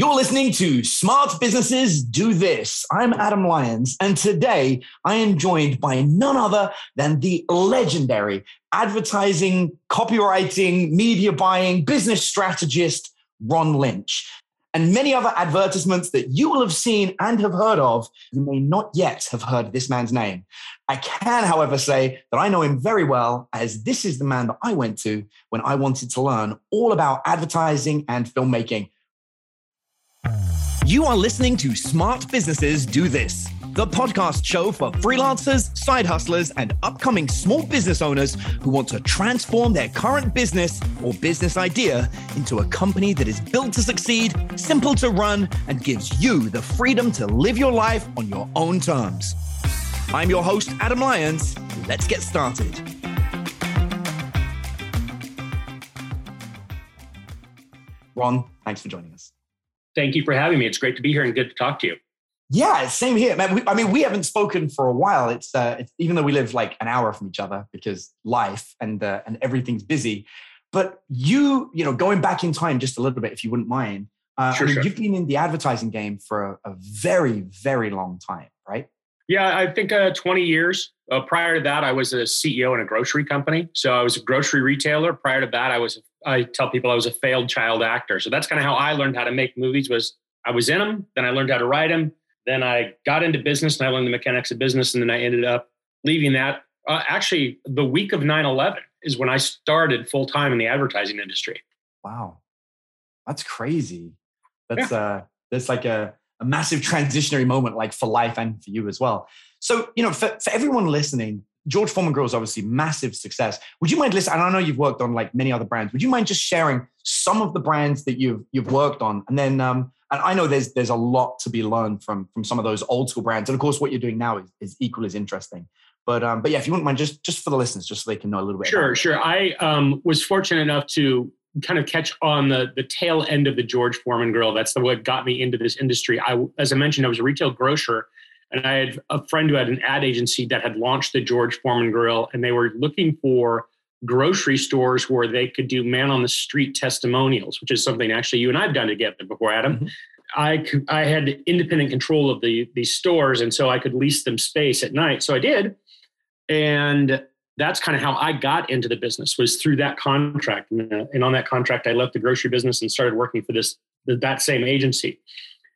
You're listening to Smart Businesses Do This. I'm Adam Lyons, and today I am joined by none other than the legendary advertising, copywriting, media buying, business strategist, Ron Lynch. And many other advertisements that you will have seen and have heard of, you may not yet have heard this man's name. I can, however, say that I know him very well, as this is the man that I went to when I wanted to learn all about advertising and filmmaking. You are listening to Smart Businesses Do This, the podcast show for freelancers, side hustlers, and upcoming small business owners who want to transform their current business or business idea into a company that is built to succeed, simple to run, and gives you the freedom to live your life on your own terms. I'm your host, Adam Lyons. Let's get started. Ron, thanks for joining us thank you for having me. It's great to be here and good to talk to you. Yeah, same here, man. We, I mean, we haven't spoken for a while. It's, uh, it's, even though we live like an hour from each other because life and uh, and everything's busy. But you, you know, going back in time just a little bit, if you wouldn't mind, uh, sure, I mean, sure. you've been in the advertising game for a, a very, very long time, right? Yeah, I think uh, 20 years. Uh, prior to that, I was a CEO in a grocery company. So I was a grocery retailer. Prior to that, I was I tell people I was a failed child actor. So that's kind of how I learned how to make movies. Was I was in them, then I learned how to write them, then I got into business and I learned the mechanics of business, and then I ended up leaving that. Uh, actually, the week of 9/11 is when I started full time in the advertising industry. Wow, that's crazy. That's yeah. uh, that's like a a massive transitionary moment, like for life and for you as well. So, you know, for, for everyone listening, George Foreman Grill is obviously massive success. Would you mind listening? I know you've worked on like many other brands. Would you mind just sharing some of the brands that you've you've worked on, and then um, and I know there's there's a lot to be learned from from some of those old school brands, and of course what you're doing now is, is equal as interesting. But um, but yeah, if you wouldn't mind, just just for the listeners, just so they can know a little bit. Sure, sure. I um, was fortunate enough to kind of catch on the the tail end of the George Foreman grill. That's the what got me into this industry. I, as I mentioned, I was a retail grocer, and I had a friend who had an ad agency that had launched the George Foreman grill, and they were looking for grocery stores where they could do man on the street testimonials, which is something actually you and I've done together before, Adam. Mm-hmm. I I had independent control of the these stores, and so I could lease them space at night. So I did, and that's kind of how I got into the business was through that contract. And on that contract, I left the grocery business and started working for this that same agency.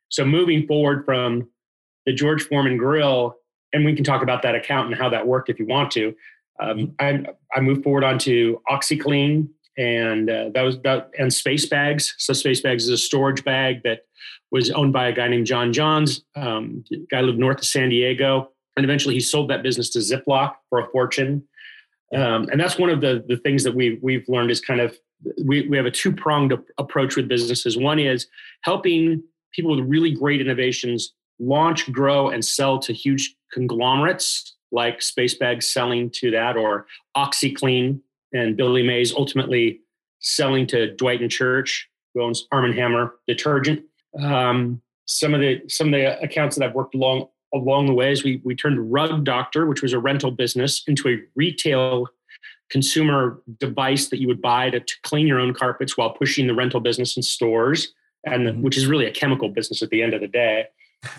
So moving forward from the George Foreman Grill, and we can talk about that account and how that worked if you want to. Um, I, I moved forward onto OxiClean, and uh, that was that and Space Bags. So Space Bags is a storage bag that was owned by a guy named John Johns. Um, guy lived north of San Diego, and eventually he sold that business to Ziploc for a fortune. Um, and that's one of the, the things that we, we've learned is kind of we, we have a two pronged approach with businesses. One is helping people with really great innovations launch, grow, and sell to huge conglomerates like Spacebags selling to that, or OxiClean and Billy Mays ultimately selling to Dwight and Church, who owns Arm & Hammer detergent. Um, some of the some of the accounts that I've worked along along the ways, we, we turned Rug Doctor, which was a rental business, into a retail consumer device that you would buy to, to clean your own carpets while pushing the rental business in stores, and mm-hmm. which is really a chemical business at the end of the day.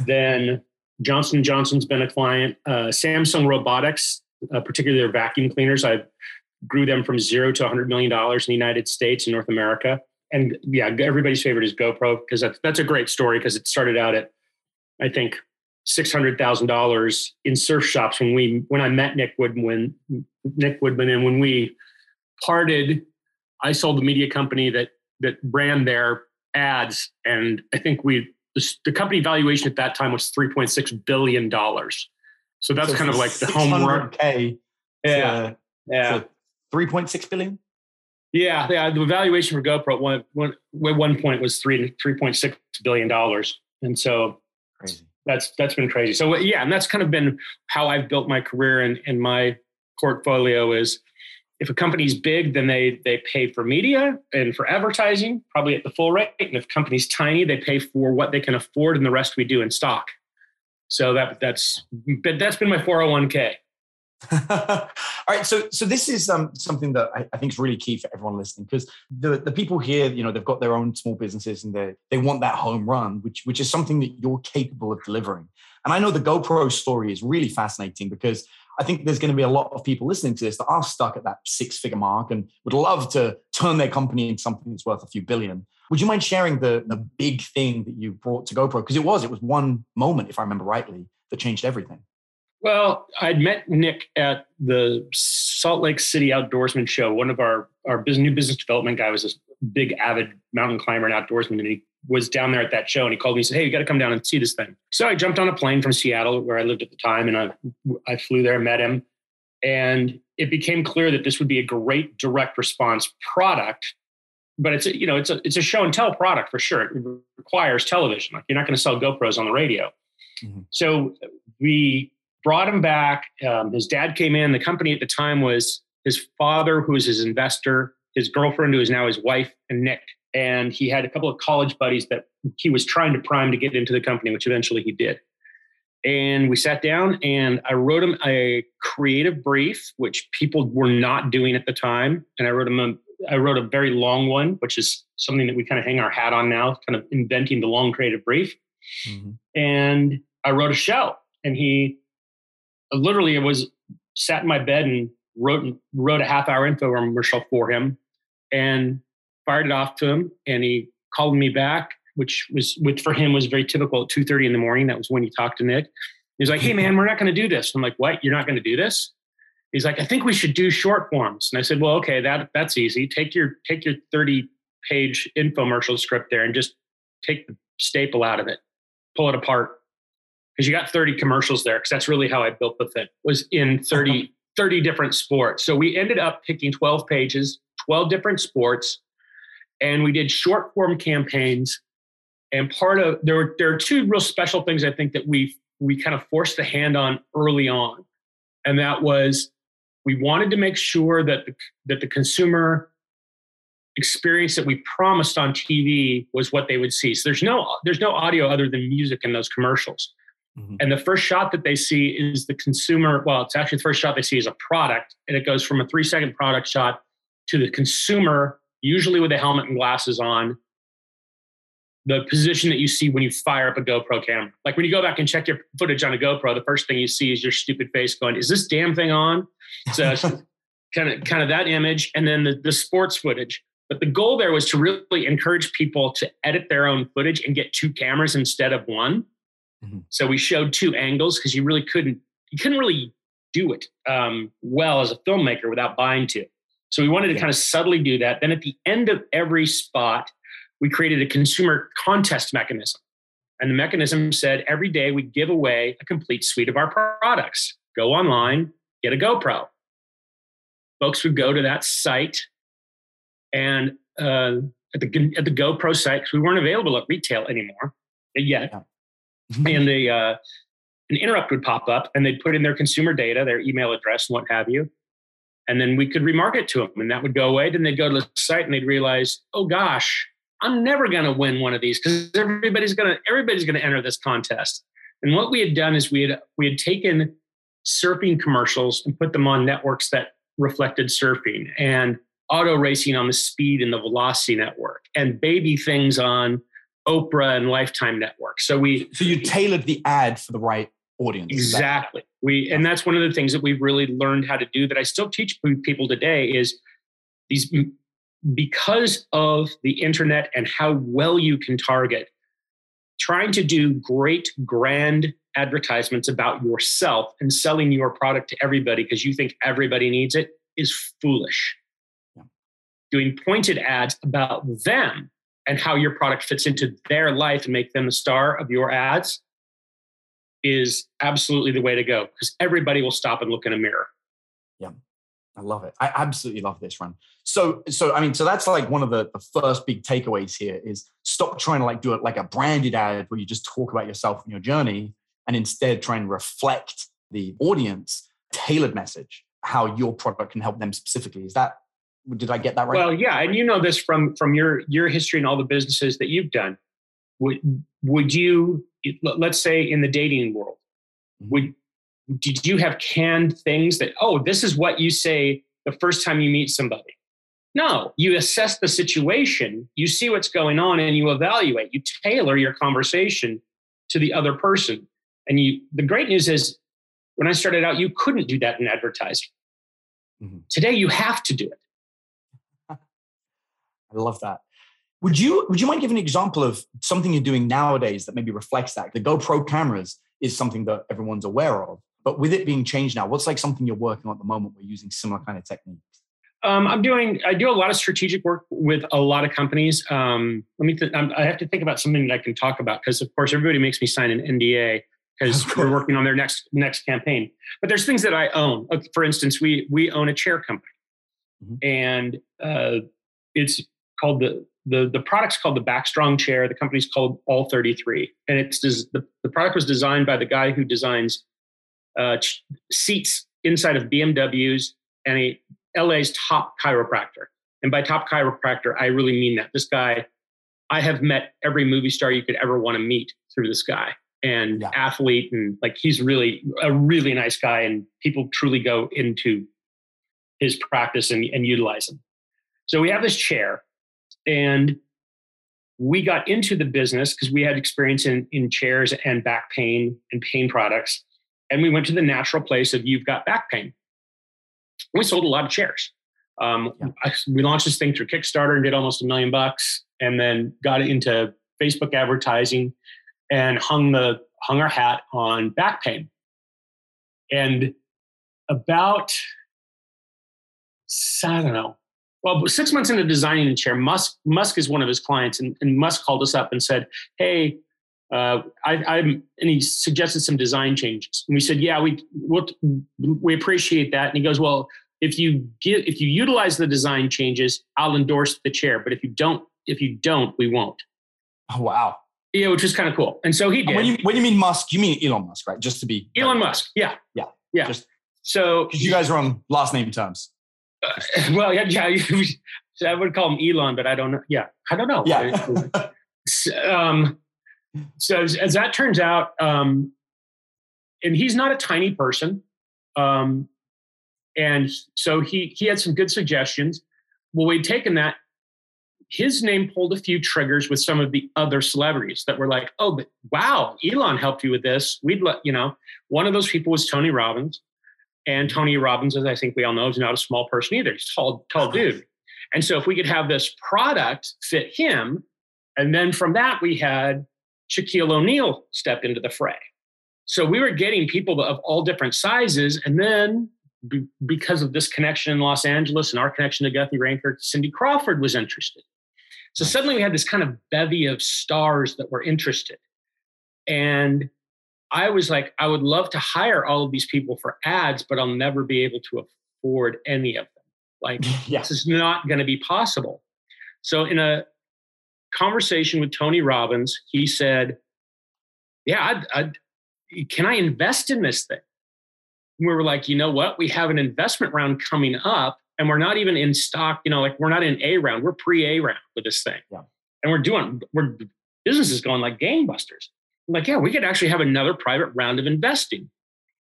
Then Johnson Johnson's been a client. Uh, Samsung Robotics, uh, particularly their vacuum cleaners, I grew them from zero to 100 million dollars in the United States and North America. And yeah, everybody's favorite is GoPro because that's that's a great story because it started out at I think six hundred thousand dollars in surf shops when we when I met Nick Woodman Nick Woodman and when we parted, I sold the media company that that ran their ads, and I think we the, company valuation at that time was three point six billion dollars. So that's so kind of like the homework. K. Yeah, yeah. Three point six billion. Yeah, yeah. The valuation for GoPro at one, one, one point was three three point six billion dollars, and so Crazy that's that's been crazy. So yeah, and that's kind of been how I've built my career and, and my portfolio is if a company's big, then they they pay for media and for advertising, probably at the full rate. And if company's tiny, they pay for what they can afford, and the rest we do in stock. So that that's that's been my 401k. All right, so so this is um, something that I, I, think is really key for everyone listening because the the people here, you know, they've got their own small businesses and they they want that home run, which which is something that you're capable of delivering. And I know the GoPro story is really fascinating because I think there's going to be a lot of people listening to this that are stuck at that six figure mark and would love to turn their company into something that's worth a few billion. Would you mind sharing the the big thing that you brought to GoPro? Because it was it was one moment, if I remember rightly, that changed everything. Well, I'd met Nick at the Salt Lake City Outdoorsman Show. One of our our business, new business development guy was this big avid mountain climber and outdoorsman, and he was down there at that show. And he called me and said, "Hey, you got to come down and see this thing." So I jumped on a plane from Seattle, where I lived at the time, and I I flew there, met him, and it became clear that this would be a great direct response product. But it's a, you know it's a it's a show and tell product for sure. It requires television. Like you're not going to sell GoPros on the radio. Mm-hmm. So we brought him back. Um, his dad came in. The company at the time was his father, who was his investor, his girlfriend, who is now his wife, and Nick. And he had a couple of college buddies that he was trying to prime to get into the company, which eventually he did. And we sat down and I wrote him a creative brief, which people were not doing at the time. And I wrote him a I wrote a very long one, which is something that we kind of hang our hat on now, kind of inventing the long creative brief. Mm-hmm. And I wrote a show. And he literally it was sat in my bed and wrote wrote a half hour infomercial for him and fired it off to him and he called me back which was which for him was very typical at 2.30 in the morning. That was when he talked to nick. He was like hey man we're not going to do this. I'm like what? You're not going to do this? He's like i think we should do short forms. And i said well okay that that's easy. Take your take your 30 page infomercial script there and just take the staple out of it. Pull it apart. Because you got 30 commercials there because that's really how I built the thing was in 30 uh-huh. 30 different sports. So we ended up picking 12 pages, 12 different sports, and we did short form campaigns. And part of there were there are two real special things I think that we we kind of forced the hand on early on, and that was we wanted to make sure that the, that the consumer experience that we promised on TV was what they would see. So there's no there's no audio other than music in those commercials. Mm-hmm. And the first shot that they see is the consumer. Well, it's actually the first shot they see is a product, and it goes from a three second product shot to the consumer, usually with a helmet and glasses on. The position that you see when you fire up a GoPro camera. Like when you go back and check your footage on a GoPro, the first thing you see is your stupid face going, Is this damn thing on? So kind of kind of that image, and then the, the sports footage. But the goal there was to really encourage people to edit their own footage and get two cameras instead of one Mm-hmm. So we showed two angles because you really couldn't you couldn't really do it um, well as a filmmaker without buying to. So we wanted to kind of subtly do that. Then at the end of every spot, we created a consumer contest mechanism. And the mechanism said every day we give away a complete suite of our products. Go online, get a GoPro. Folks would go to that site and uh, at, the, at the GoPro site, because we weren't available at retail anymore yet. Yeah. and they uh, an interrupt would pop up and they'd put in their consumer data, their email address and what have you. And then we could remarket to them and that would go away. Then they'd go to the site and they'd realize, oh gosh, I'm never going to win one of these because everybody's going to everybody's going to enter this contest. And what we had done is we had we had taken surfing commercials and put them on networks that reflected surfing and auto racing on the speed and the velocity network and baby things on Oprah and Lifetime Network. So we so you tailored the ad for the right audience. Exactly. We and that's one of the things that we've really learned how to do that I still teach people today is these because of the internet and how well you can target trying to do great grand advertisements about yourself and selling your product to everybody because you think everybody needs it is foolish. Yeah. Doing pointed ads about them and how your product fits into their life and make them the star of your ads is absolutely the way to go because everybody will stop and look in a mirror. Yeah. I love it. I absolutely love this run. So, so I mean, so that's like one of the, the first big takeaways here is stop trying to like do it like a branded ad where you just talk about yourself and your journey, and instead try and reflect the audience tailored message, how your product can help them specifically. Is that did I get that right? Well, yeah, and you know this from from your your history and all the businesses that you've done. Would you let's say in the dating world, mm-hmm. would did you have canned things that, oh, this is what you say the first time you meet somebody? No, you assess the situation, you see what's going on, and you evaluate. You tailor your conversation to the other person. And you the great news is when I started out, you couldn't do that in advertising. Mm-hmm. Today you have to do it. I love that. Would you would you mind giving an example of something you're doing nowadays that maybe reflects that? The GoPro cameras is something that everyone's aware of, but with it being changed now, what's like something you're working on at the moment? We're using similar kind of techniques. Um, I'm doing. I do a lot of strategic work with a lot of companies. Um, let me. Th- I have to think about something that I can talk about because, of course, everybody makes me sign an NDA because we're working on their next next campaign. But there's things that I own. For instance, we we own a chair company, mm-hmm. and uh, it's called the the the product's called the Backstrong chair. The company's called All 33, and it's the the product was designed by the guy who designs uh, ch- seats inside of BMWs and a LA's top chiropractor. And by top chiropractor, I really mean that. This guy, I have met every movie star you could ever want to meet through this guy and yeah. athlete. And like, he's really a really nice guy. And people truly go into his practice and, and utilize him. So we have this chair and we got into the business because we had experience in, in chairs and back pain and pain products. And we went to the natural place of you've got back pain we sold a lot of chairs. Um, yeah. I, we launched this thing through Kickstarter and did almost a million bucks, and then got into Facebook advertising and hung the hung our hat on back pain. And about I don't know. Well, six months into designing the chair, Musk Musk is one of his clients, and, and Musk called us up and said, "Hey, uh, I, am and he suggested some design changes. And we said, yeah, we we'll, we appreciate that. And he goes, well, if you get if you utilize the design changes, I'll endorse the chair. But if you don't, if you don't, we won't. Oh wow. Yeah, which is kind of cool. And so he did. When you when you mean Musk, you mean Elon Musk, right? Just to be Elon Musk. Yeah. Yeah. Yeah. Just, so you guys are on last name terms. Uh, well, yeah, yeah. I would call him Elon, but I don't know. Yeah, I don't know. Yeah. um, so as, as that turns out, um, and he's not a tiny person, um, and so he he had some good suggestions. Well, we'd taken that. His name pulled a few triggers with some of the other celebrities that were like, "Oh, but wow, Elon helped you with this." We'd let you know. One of those people was Tony Robbins, and Tony Robbins, as I think we all know, is not a small person either. He's tall, tall dude. And so, if we could have this product fit him, and then from that we had Shaquille O'Neal step into the fray. So we were getting people of all different sizes. And then be, because of this connection in Los Angeles and our connection to Guthy-Renker, Cindy Crawford was interested. So suddenly we had this kind of bevy of stars that were interested. And I was like, I would love to hire all of these people for ads, but I'll never be able to afford any of them. Like, yeah. this is not going to be possible. So, in a conversation with Tony Robbins, he said, Yeah, I'd, I'd, can I invest in this thing? And we were like, You know what? We have an investment round coming up, and we're not even in stock, you know, like we're not in A round, we're pre A round with this thing. Yeah. And we're doing, we're, business is going like gangbusters. Like, yeah, we could actually have another private round of investing.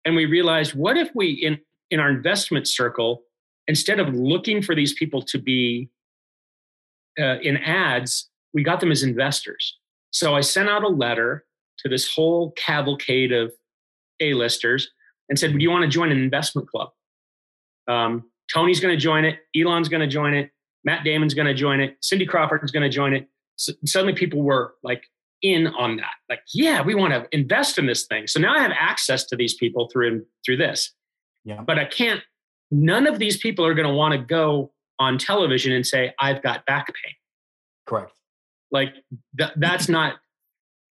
And we realized, what if we, in, in our investment circle, instead of looking for these people to be uh, in ads, we got them as investors. So I sent out a letter to this whole cavalcade of A-listers and said, "Do you want to join an investment club?" Um, Tony's going to join it. Elon's going to join it. Matt Damon's going to join it. Cindy Crawford's going to join it. So suddenly, people were like in on that. Like, yeah, we want to invest in this thing. So now I have access to these people through through this. Yeah. But I can't. None of these people are going to want to go on television and say, "I've got back pain." Correct. Like th- that's not.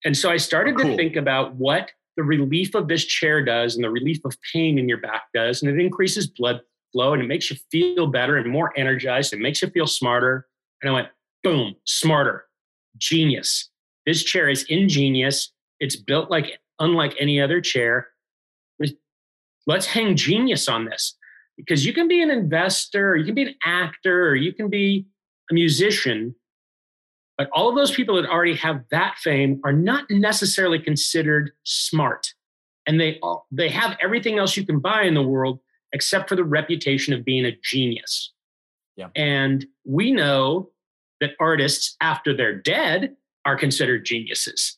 And so I started cool. to think about what the relief of this chair does and the relief of pain in your back does. And it increases blood flow and it makes you feel better and more energized. It makes you feel smarter. And I went, boom, smarter, genius. This chair is ingenious. It's built like unlike any other chair. Let's hang genius on this because you can be an investor, you can be an actor, or you can be a musician, but all of those people that already have that fame are not necessarily considered smart. and they all, they have everything else you can buy in the world except for the reputation of being a genius. Yeah. And we know that artists after they're dead are considered geniuses.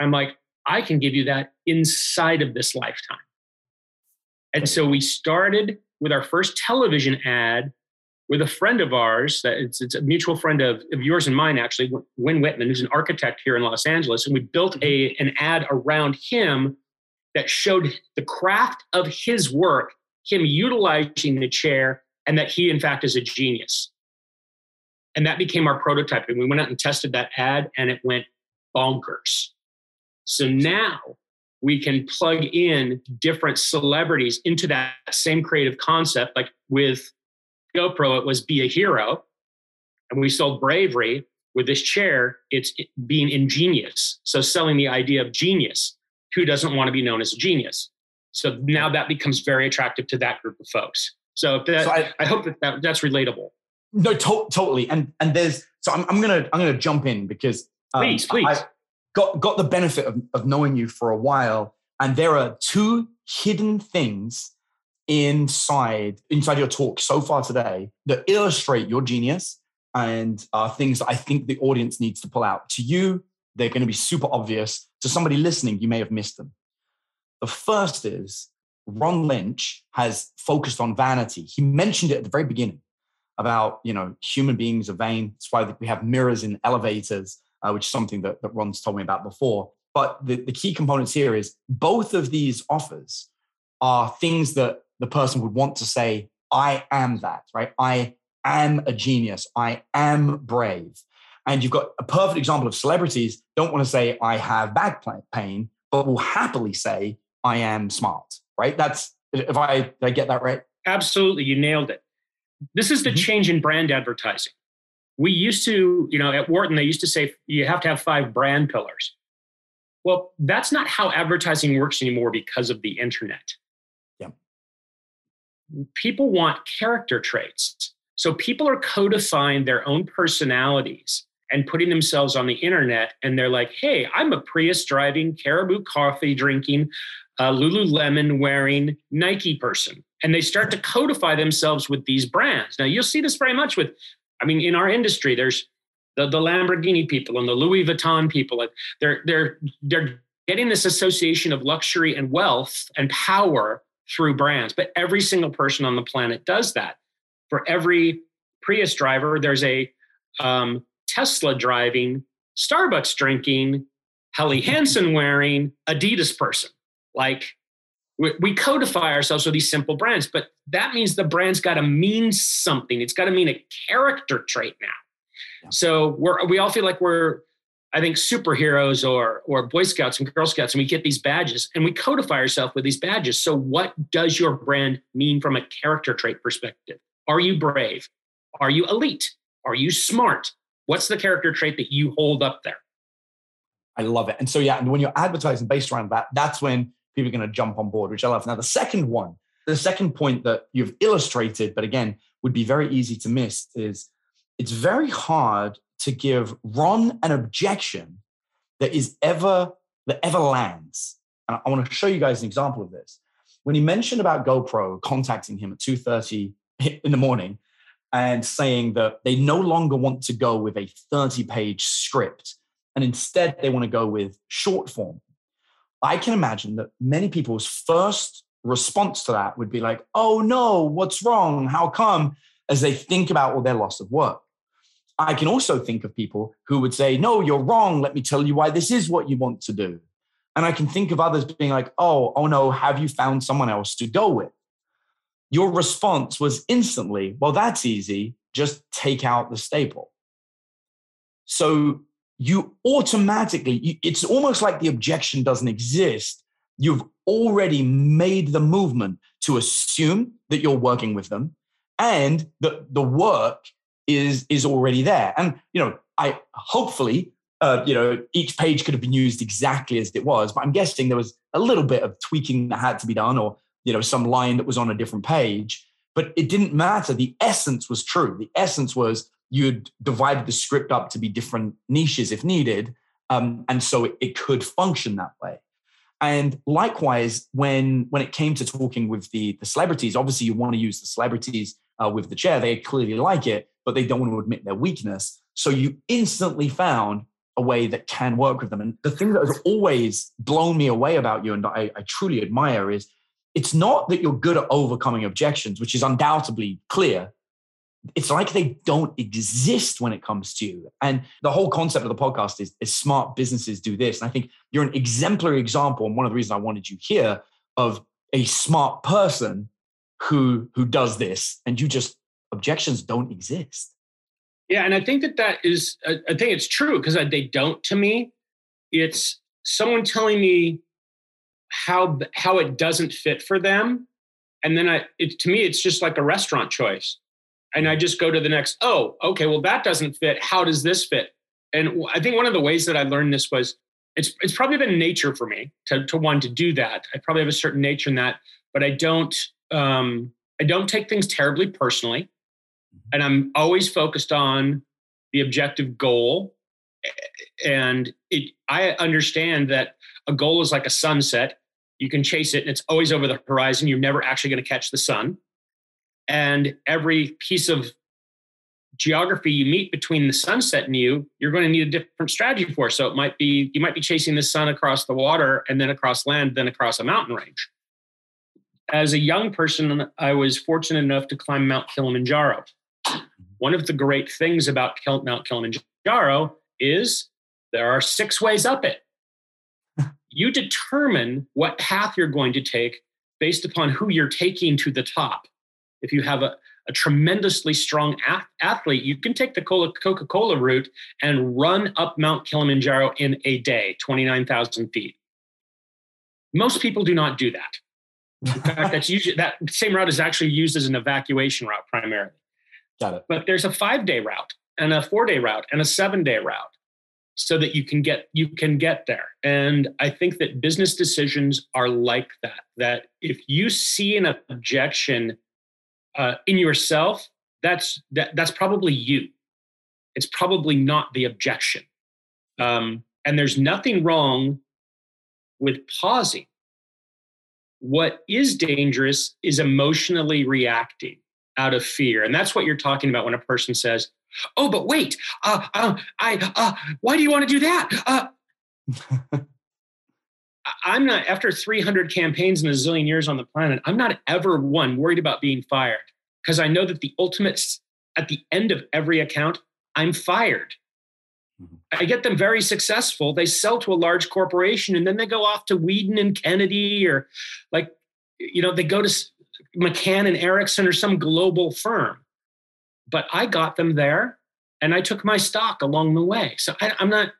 I'm like, I can give you that inside of this lifetime. And so we started with our first television ad with a friend of ours that it's, it's a mutual friend of, of yours and mine actually Win whitman who's an architect here in los angeles and we built mm-hmm. a, an ad around him that showed the craft of his work him utilizing the chair and that he in fact is a genius and that became our prototype and we went out and tested that ad and it went bonkers so now we can plug in different celebrities into that same creative concept like with GoPro, it was be a hero. And we sold bravery with this chair, it's being ingenious. So selling the idea of genius. Who doesn't want to be known as a genius? So now that becomes very attractive to that group of folks. So, that, so I, I, hope that, that that's relatable. No, to- totally. And and there's so I'm, I'm gonna I'm gonna jump in because um, please please I got got the benefit of, of knowing you for a while, and there are two hidden things inside inside your talk so far today that illustrate your genius and are things that I think the audience needs to pull out. To you, they're going to be super obvious. To somebody listening, you may have missed them. The first is Ron Lynch has focused on vanity. He mentioned it at the very beginning about you know human beings are vain. That's why we have mirrors in elevators, uh, which is something that, that Ron's told me about before. But the, the key components here is both of these offers are things that the person would want to say, I am that, right? I am a genius. I am brave. And you've got a perfect example of celebrities don't want to say, I have back pain, but will happily say, I am smart, right? That's, if I, I get that right? Absolutely. You nailed it. This is the mm-hmm. change in brand advertising. We used to, you know, at Wharton, they used to say you have to have five brand pillars. Well, that's not how advertising works anymore because of the internet Yeah. people want character traits. So people are codifying their own personalities and putting themselves on the internet. And they're like, hey, I'm a Prius driving, Caribou coffee drinking, uh, Lululemon wearing Nike person. And they start to codify themselves with these brands. Now, you'll see this very much with, I mean, in our industry, there's the, the Lamborghini people and the Louis Vuitton people. They're, they're, they're getting this association of luxury and wealth and power through brands. But every single person on the planet does that. For every Prius driver, there's a um, Tesla driving, Starbucks drinking, Helly Hansen wearing, Adidas person. Like we, we codify ourselves with these simple brands, but that means the brand's got to mean something. It's got to mean a character trait now. Yeah. So we're we all feel like we're I think superheroes or or Boy Scouts and Girl Scouts, and we get these badges and we codify ourselves with these badges. So, what does your brand mean from a character trait perspective? Are you brave? Are you elite? Are you smart? What's the character trait that you hold up there? I love it. And so, yeah, and when you're advertising based around that, that's when people are going to jump on board, which I love. Now, the second one, the second point that you've illustrated, but again, would be very easy to miss is it's very hard to give Ron an objection that is ever that ever lands. And I want to show you guys an example of this. When he mentioned about GoPro contacting him at 2:30 in the morning and saying that they no longer want to go with a 30-page script and instead they want to go with short form. I can imagine that many people's first response to that would be like, "Oh no, what's wrong? How come?" as they think about all their loss of work. I can also think of people who would say, No, you're wrong. Let me tell you why this is what you want to do. And I can think of others being like, Oh, oh no, have you found someone else to go with? Your response was instantly, Well, that's easy. Just take out the staple. So you automatically, it's almost like the objection doesn't exist. You've already made the movement to assume that you're working with them and that the work is is already there. And you know, I hopefully uh, you know each page could have been used exactly as it was, but I'm guessing there was a little bit of tweaking that had to be done, or you know, some line that was on a different page. But it didn't matter. The essence was true. The essence was you'd divided the script up to be different niches if needed, um, and so it, it could function that way. And likewise, when when it came to talking with the the celebrities, obviously you want to use the celebrities uh, with the chair. They clearly like it, but they don't want to admit their weakness. So you instantly found a way that can work with them. And the thing that has always blown me away about you and I, I truly admire is it's not that you're good at overcoming objections, which is undoubtedly clear. It's like they don't exist when it comes to you. And the whole concept of the podcast is, is smart businesses do this. And I think you're an exemplary example. And one of the reasons I wanted you here of a smart person who who does this and you just objections don't exist yeah and i think that that is i think it's true because they don't to me it's someone telling me how how it doesn't fit for them and then i it, to me it's just like a restaurant choice and i just go to the next oh okay well that doesn't fit how does this fit and i think one of the ways that i learned this was it's it's probably been nature for me to to want to do that i probably have a certain nature in that but i don't um i don't take things terribly personally and i'm always focused on the objective goal and it, I understand that a goal is like a sunset. You can chase it, and it's always over the horizon. You're never actually going to catch the sun. And every piece of geography you meet between the sunset and you, you're going to need a different strategy for. So it might be you might be chasing the sun across the water, and then across land, then across a mountain range. As a young person, I was fortunate enough to climb Mount Kilimanjaro. One of the great things about Mount Kilimanjaro is there are six ways up it. you determine what path you're going to take based upon who you're taking to the top. If you have a, a tremendously strong athlete, you can take the Coca Cola route and run up Mount Kilimanjaro in a day, 29,000 feet. Most people do not do that. In fact, that's usually that same route is actually used as an evacuation route primarily. Got it. But there's a five day route and a four day route and a seven day route so that you can get you can get there and i think that business decisions are like that that if you see an objection uh, in yourself that's that, that's probably you. It's probably not the objection. Um, and there's nothing wrong with pausing. What is dangerous is emotionally reacting out of fear and that's what you're talking about when a person says Oh, but wait, uh, uh, I, uh, why do you want to do that? I'm not, after 300 campaigns and a zillion years on the planet, I'm not ever one worried about being fired because I know that the ultimate, at the end of every account, I'm fired. Mm-hmm. I get them very successful. They sell to a large corporation and then they go off to Wieden and Kennedy or like, you know, they go to McCann and Erickson or some global firm but I got them there and I took my stock along the way. So I, am not,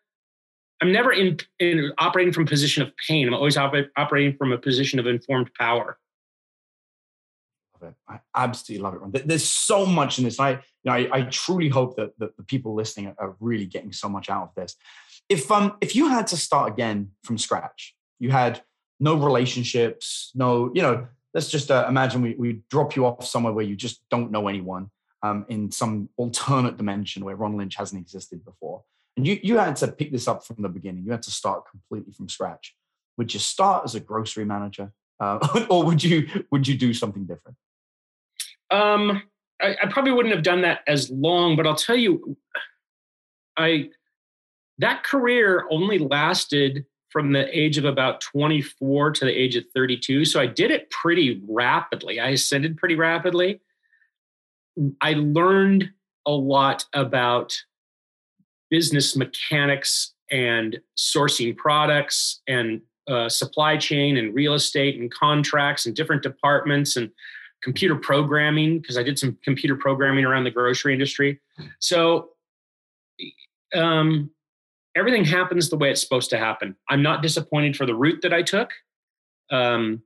I'm never in, in operating from a position of pain. I'm always op- operating from a position of informed power. I absolutely love it. Ron. There's so much in this. I, you know, I, I truly hope that, that the people listening are really getting so much out of this. If um if you had to start again from scratch, you had no relationships, no, you know, let's just uh, imagine we, we drop you off somewhere where you just don't know anyone um, in some alternate dimension where Ron Lynch hasn't existed before. And you, you had to pick this up from the beginning. You had to start completely from scratch. Would you start as a grocery manager, uh, or would you would you do something different? Um, I, I probably wouldn't have done that as long, but I'll tell you, I that career only lasted from the age of about 24 to the age of 32. So I did it pretty rapidly. I ascended pretty rapidly. I learned a lot about business mechanics and sourcing products and uh, supply chain and real estate and contracts and different departments and computer programming because I did some computer programming around the grocery industry. So um, everything happens the way it's supposed to happen. I'm not disappointed for the route that I took. Um,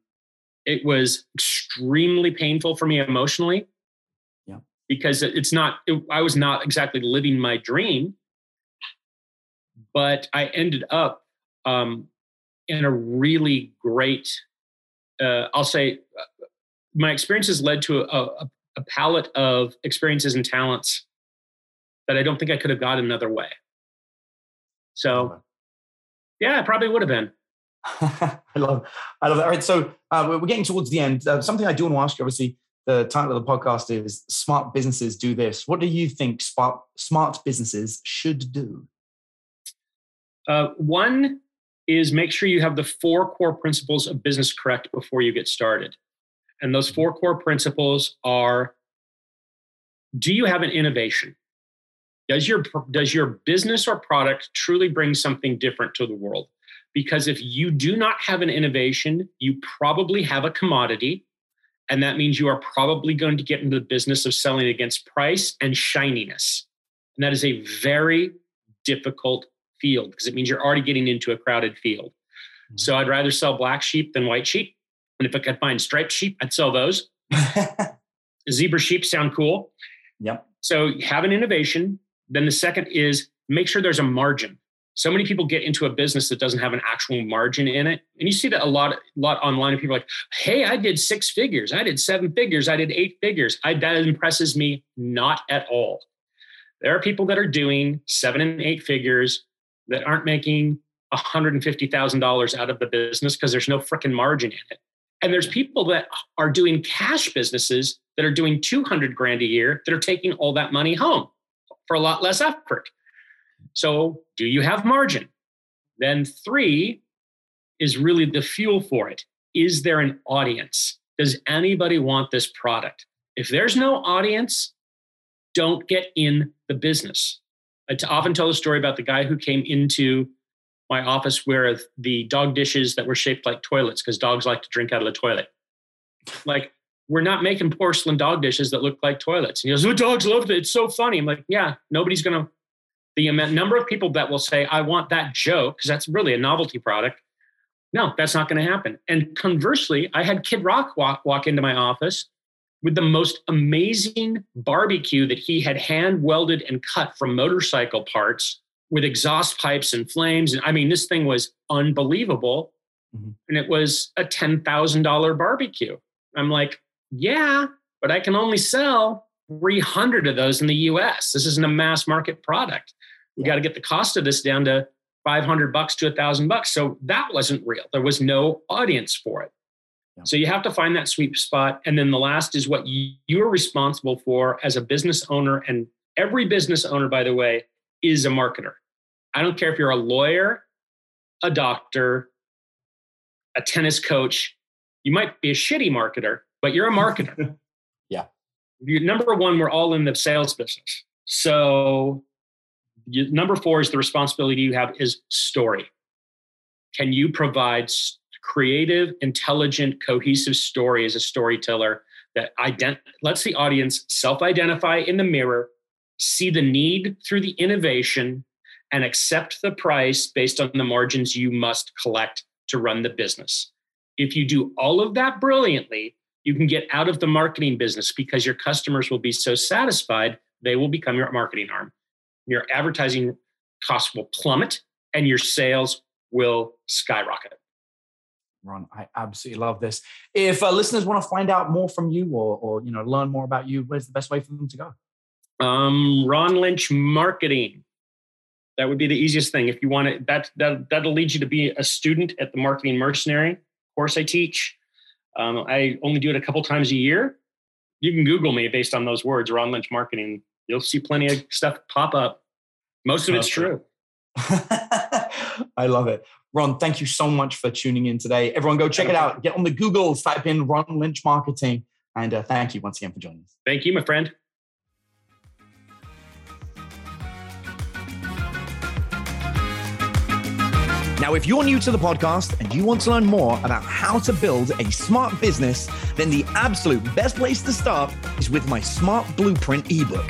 it was extremely painful for me emotionally Yeah. because it's not it, i was not exactly living my dream but i ended up um, in a really great uh, i'll say uh, my experiences led to a, a, a palette of experiences and talents that i don't think i could have got another way so yeah i probably would have been I love, I love that. All right, so uh, we're getting towards the end. Uh, something I do want to ask you, obviously, the title of the podcast is "Smart Businesses Do This." What do you think smart smart businesses should do? Uh, one is make sure you have the four core principles of business correct before you get started, and those four core principles are: Do you have an innovation? Does your does your business or product truly bring something different to the world? Because if you do not have an innovation, you probably have a commodity. And that means you are probably going to get into the business of selling against price and shininess. And that is a very difficult field because it means you're already getting into a crowded field. Mm-hmm. So I'd rather sell black sheep than white sheep. And if I could find striped sheep, I'd sell those. Zebra sheep sound cool. Yep. So have an innovation. Then the second is make sure there's a margin so many people get into a business that doesn't have an actual margin in it and you see that a lot a lot online of people like hey i did six figures i did seven figures i did eight figures I, that impresses me not at all there are people that are doing seven and eight figures that aren't making $150000 out of the business because there's no freaking margin in it and there's people that are doing cash businesses that are doing 200 grand a year that are taking all that money home for a lot less effort so, do you have margin? Then, three is really the fuel for it. Is there an audience? Does anybody want this product? If there's no audience, don't get in the business. I often tell a story about the guy who came into my office where the dog dishes that were shaped like toilets because dogs like to drink out of the toilet. Like, we're not making porcelain dog dishes that look like toilets. And he goes, "Oh, dogs love it. It's so funny." I'm like, "Yeah, nobody's gonna the number of people that will say, I want that joke, because that's really a novelty product. No, that's not going to happen. And conversely, I had Kid Rock walk, walk into my office with the most amazing barbecue that he had hand welded and cut from motorcycle parts with exhaust pipes and flames. And I mean, this thing was unbelievable. Mm-hmm. And it was a $10,000 barbecue. I'm like, yeah, but I can only sell 300 of those in the US. This isn't a mass market product. We got to get the cost of this down to 500 bucks to a thousand bucks. So that wasn't real. There was no audience for it. Yeah. So you have to find that sweet spot. And then the last is what you're responsible for as a business owner. And every business owner, by the way, is a marketer. I don't care if you're a lawyer, a doctor, a tennis coach. You might be a shitty marketer, but you're a marketer. yeah. You're, number one, we're all in the sales business. So you, number four is the responsibility you have is story. Can you provide creative, intelligent, cohesive story as a storyteller that ident- lets the audience self-identify in the mirror, see the need through the innovation, and accept the price based on the margins you must collect to run the business. If you do all of that brilliantly, you can get out of the marketing business because your customers will be so satisfied, they will become your marketing arm your advertising costs will plummet and your sales will skyrocket. Ron, I absolutely love this. If uh, listeners want to find out more from you or, or you know learn more about you, where's the best way for them to go? Um, Ron Lynch Marketing. That would be the easiest thing. If you want to, that, that that'll lead you to be a student at the Marketing Mercenary course I teach. Um, I only do it a couple times a year. You can Google me based on those words, Ron Lynch Marketing you'll see plenty of stuff pop up. Most of it's true. I love it. Ron, thank you so much for tuning in today. Everyone, go check it out. Get on the Google, type in Ron Lynch Marketing. And uh, thank you once again for joining us. Thank you, my friend. Now, if you're new to the podcast and you want to learn more about how to build a smart business, then the absolute best place to start is with my Smart Blueprint ebook.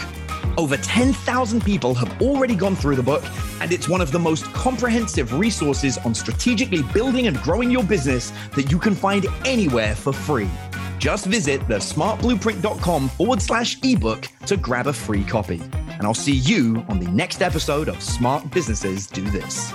Over 10,000 people have already gone through the book, and it's one of the most comprehensive resources on strategically building and growing your business that you can find anywhere for free. Just visit thesmartblueprint.com forward slash ebook to grab a free copy. And I'll see you on the next episode of Smart Businesses Do This.